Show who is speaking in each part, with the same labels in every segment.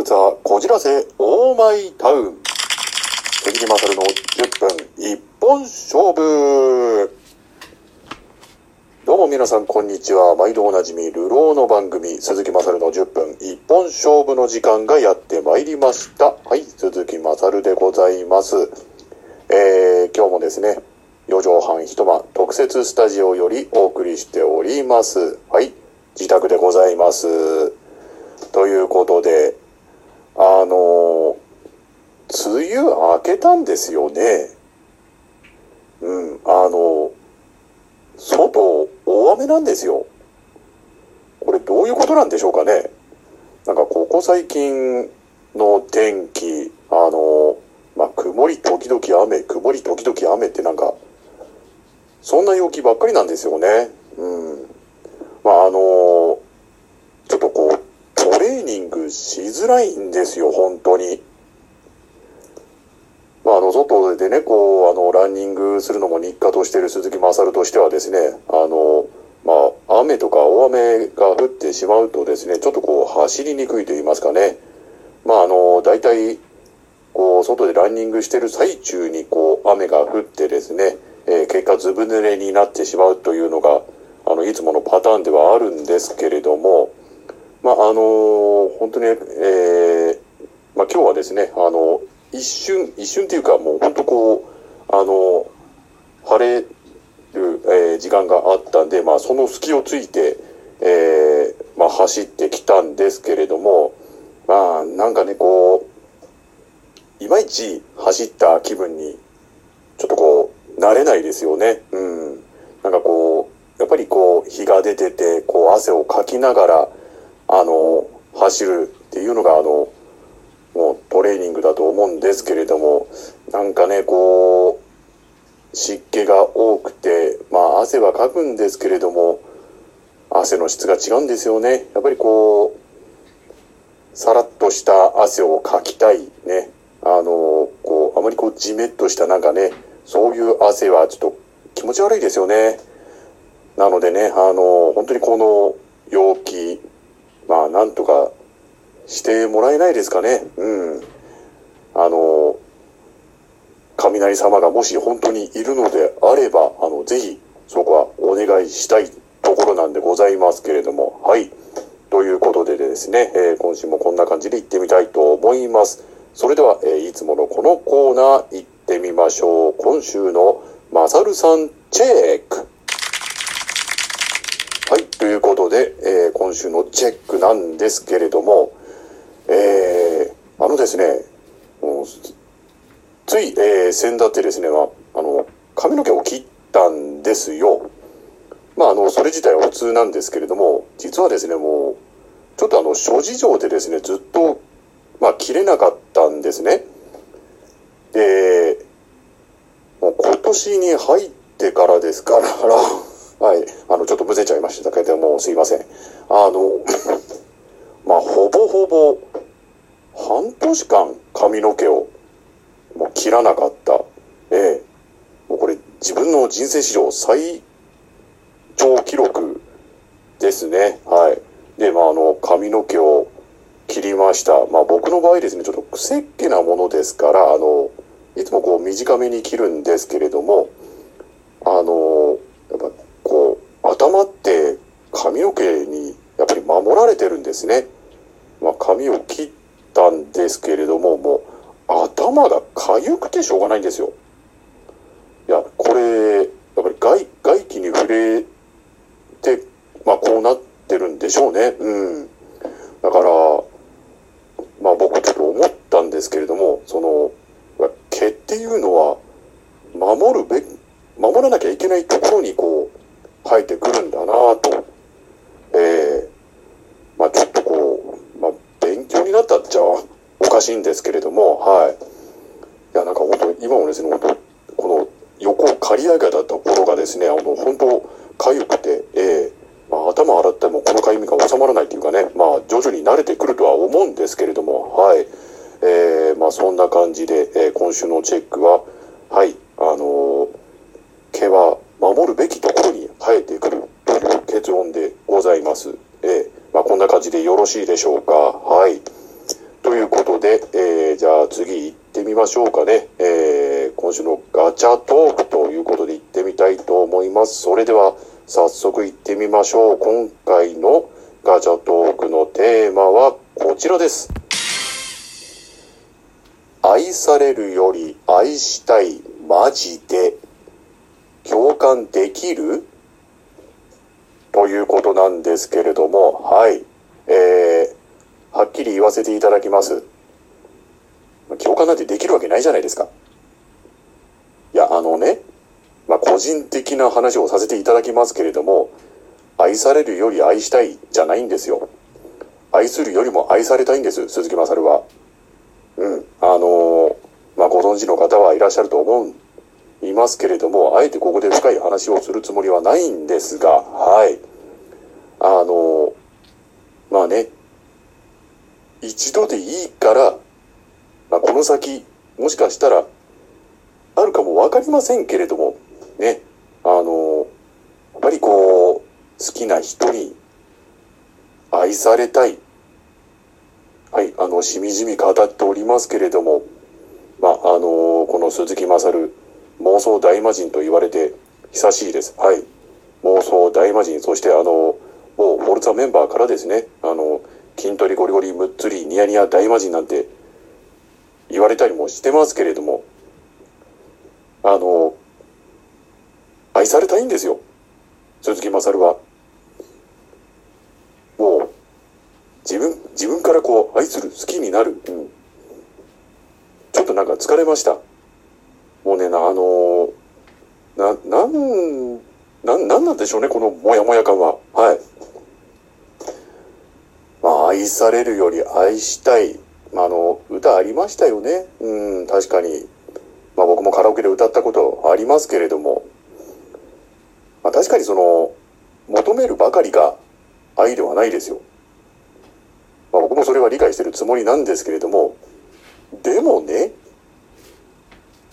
Speaker 1: ルツァこじらせオーマイタウン関根勝の10分一本勝負。どうも皆さんこんにちは。毎度おなじみ流浪の番組鈴木勝の10分一本勝負の時間がやってまいりました。はい鈴木勝でございます。えー、今日もですね4畳半一間特設スタジオよりお送りしております。はい自宅でございます。ということで、あの、梅雨明けたんですよね。うん、あの、外大雨なんですよ。これどういうことなんでしょうかね。なんかここ最近の天気、あの、まあ、曇り時々雨、曇り時々雨ってなんか、そんな陽気ばっかりなんですよね。うん。まあ、あの、ちょっとこう、トレーニングしづらいんですよ、本当に。まあ、あの、外でね、こう、あの、ランニングするのも日課としている鈴木勝としてはですね、あの、まあ、雨とか大雨が降ってしまうとですね、ちょっとこう、走りにくいと言いますかね。まあ、あの、大体、こう、外でランニングしてる最中に、こう、雨が降ってですね、えー、結果ずぶ濡れになってしまうというのが、あの、いつものパターンではあるんですけれども、まあ、あの、本当に、えー、まあ、今日はですね、あの、一瞬、一瞬っていうかもう本当こう、あの、晴れる、えー、時間があったんで、まあ、その隙をついて、えー、まあ、走ってきたんですけれども、まあ、なんかね、こう、いまいち走った気分に、ちょっとこう、慣れないですよね。うん。なんかこう、やっぱりこう、日が出てて、こう、汗をかきながら、あの、走るっていうのが、あの、もうトレーニングだと思うんですけれども、なんかね、こう、湿気が多くて、まあ汗はかくんですけれども、汗の質が違うんですよね。やっぱりこう、さらっとした汗をかきたいね。あの、こう、あまりこう、じめっとしたなんかね、そういう汗はちょっと気持ち悪いですよね。なのでね、あの、本当にこの陽気、まあ、なんとかしてもらえないですかね。うん。あの、雷様がもし本当にいるのであれば、あの、ぜひ、そこはお願いしたいところなんでございますけれども、はい。ということでですね、えー、今週もこんな感じで行ってみたいと思います。それでは、えー、いつものこのコーナー行ってみましょう。今週のマサルさんチェック。ということで、えー、今週のチェックなんですけれども、えー、あのですね、つい、えー、先だってですね、まあ、あの、髪の毛を切ったんですよ。まあ、あの、それ自体は普通なんですけれども、実はですね、もう、ちょっとあの、諸事情でですね、ずっと、まあ、切れなかったんですね。で、もう今年に入ってからですから、はい。あの、ちょっとむせちゃいましたけども、すいません。あの、まあ、ほぼほぼ、半年間髪の毛を、もう切らなかった。ええ。もうこれ、自分の人生史上最長記録ですね。はい。で、まあ、あの、髪の毛を切りました。まあ、僕の場合ですね、ちょっと癖っ気なものですから、あの、いつもこう短めに切るんですけれども、あの、やっぱこう、頭って髪の毛にやっぱり守られてるんですね。まあ、髪を切ったんですけれども、もう頭が痒くてしょうがないんですよ。いや、これ、やっぱり外、外気に触れて、まあ、こうなってるんでしょうね。うん。だから、まあ僕ちょっと思ったんですけれども、その、毛っていうのは、守るべ、守らなきゃいけないところにこう、生えてくるんだなと。ええー、まあちょっとこう、まあ勉強になったっちゃおかしいんですけれども、はい。いや、なんか本当今もですね、本当この横を刈り上げたところがですね、あの、本当痒くて、ええー、まあ頭洗ってもこの痒みが収まらないというかね、まあ徐々に慣れてくるとは思うんですけれども、はい。えー、まあそんな感じで、えー、今週のチェックは、はい、あのー、毛は守るべきところに生えてくるという結論でございます。えー、まあこんな感じでよろしいでしょうか。はいうこ。とで、えー、じゃあ次行ってみましょうかね。えー、今週のガチャトークということで行ってみたいと思います。それでは早速行ってみましょう。今回のガチャトークのテーマはこちらです。愛されるより愛したいマジで共感できる？ということなんですけれども、はい。えー、はっきり言わせていただきます。共感なんてできるわけないじゃないですか。いや、あのね、まあ、個人的な話をさせていただきますけれども、愛されるより愛したいじゃないんですよ。愛するよりも愛されたいんです、鈴木勝は。うん。あのまあ、ご存知の方はいらっしゃると思う、いますけれども、あえてここで深い話をするつもりはないんですが、はい。あのまあね、一度でいいから、まあ、この先、もしかしたら、あるかもわかりませんけれども、ね、あの、やっぱりこう、好きな人に愛されたい。はい、あの、しみじみ語っておりますけれども、まあ、あの、この鈴木勝、妄想大魔人と言われて久しいです。はい。妄想大魔人、そしてあの、もうフォルツァメンバーからですね、筋トレゴリゴリむっつりニヤニヤ大魔人なんて言われたりもしてますけれども、あの、愛されたいんですよ。鈴木勝は。もう、自分、自分からこう、愛する、好きになる。うん。ちょっとなんか疲れました。もうね、なあのな、なん、なん、なんなんでしょうね、このモヤモヤ感は。はい。愛されるより愛したい。まあ、あの、歌ありましたよね。うん、確かに。まあ、僕もカラオケで歌ったことありますけれども。まあ、確かにその、求めるばかりが愛ではないですよ。まあ、僕もそれは理解してるつもりなんですけれども、でもね、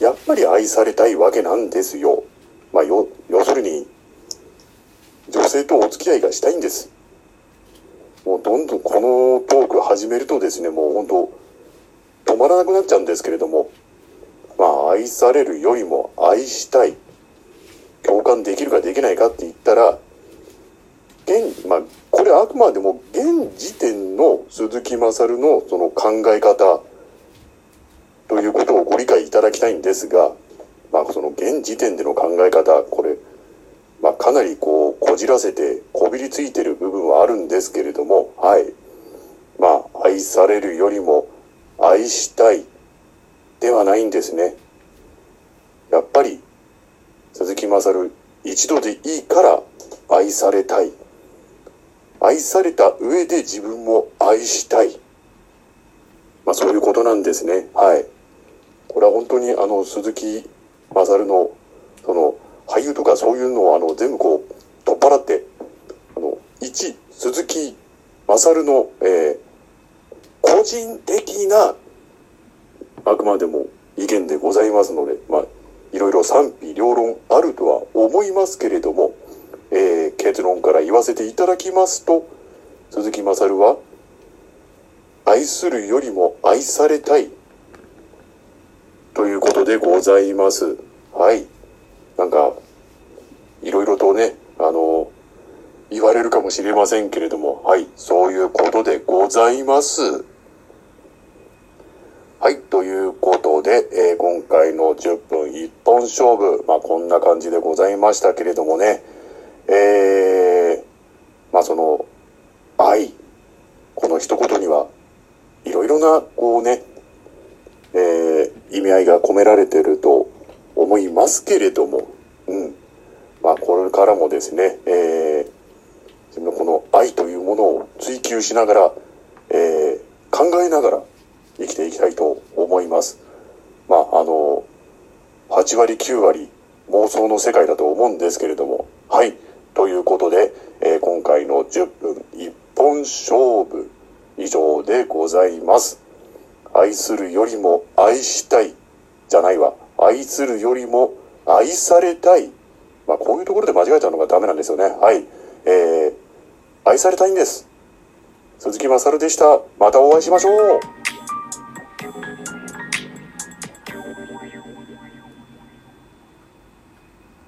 Speaker 1: やっぱり愛されたいわけなんですよ。まあ、よ、要するに、女性とお付き合いがしたいんです。もうどんどんこのトーク始めるとですね、もう本当止まらなくなっちゃうんですけれども、まあ、愛されるよりも愛したい。共感できるかできないかって言ったら、現、まあ、これあくまでも現時点の鈴木勝のその考え方ということをご理解いただきたいんですが、まあ、その現時点での考え方、これ、まあ、かなりこう、こじらせて、こびりついてる部分はあるんですけれども、はい。まあ、愛されるよりも、愛したい、ではないんですね。やっぱり、鈴木勝、一度でいいから愛されたい。愛された上で自分も愛したい。まあ、そういうことなんですね。はい。これは本当にあの、鈴木勝の、その、俳優とかそういうのをあの、全部こう、取っ払って、あの、一、鈴木勝の、えー、個人的な、あくまでも意見でございますので、まあ、いろいろ賛否両論あるとは思いますけれども、えー、結論から言わせていただきますと、鈴木勝は、愛するよりも愛されたい。ということでございます。はい。なんか、いろいろとね、あの、言われるかもしれませんけれども、はい。そういうことでございます。はい。ということで、えー今回の10分一本勝負、まあこんな感じでございましたけれどもね、えー、まあその、愛、この一言には、いろいろな、こうね、えー意味合いが込められてると思いますけれども、うん。まあ、これからもですね、えー自分のこの愛というものを追求しながら、えー考えながら生きていきたいと思います。まあ、あの、8割9割妄想の世界だと思うんですけれども、はい。ということで、えー今回の10分一本勝負以上でございます。愛するよりも愛したいじゃないわ。愛するよりも愛されたい。まあ、こういうところで間違えたのがダメなんですよね。はい。えー、愛されたいんです。鈴木まさるでした。またお会いしましょう。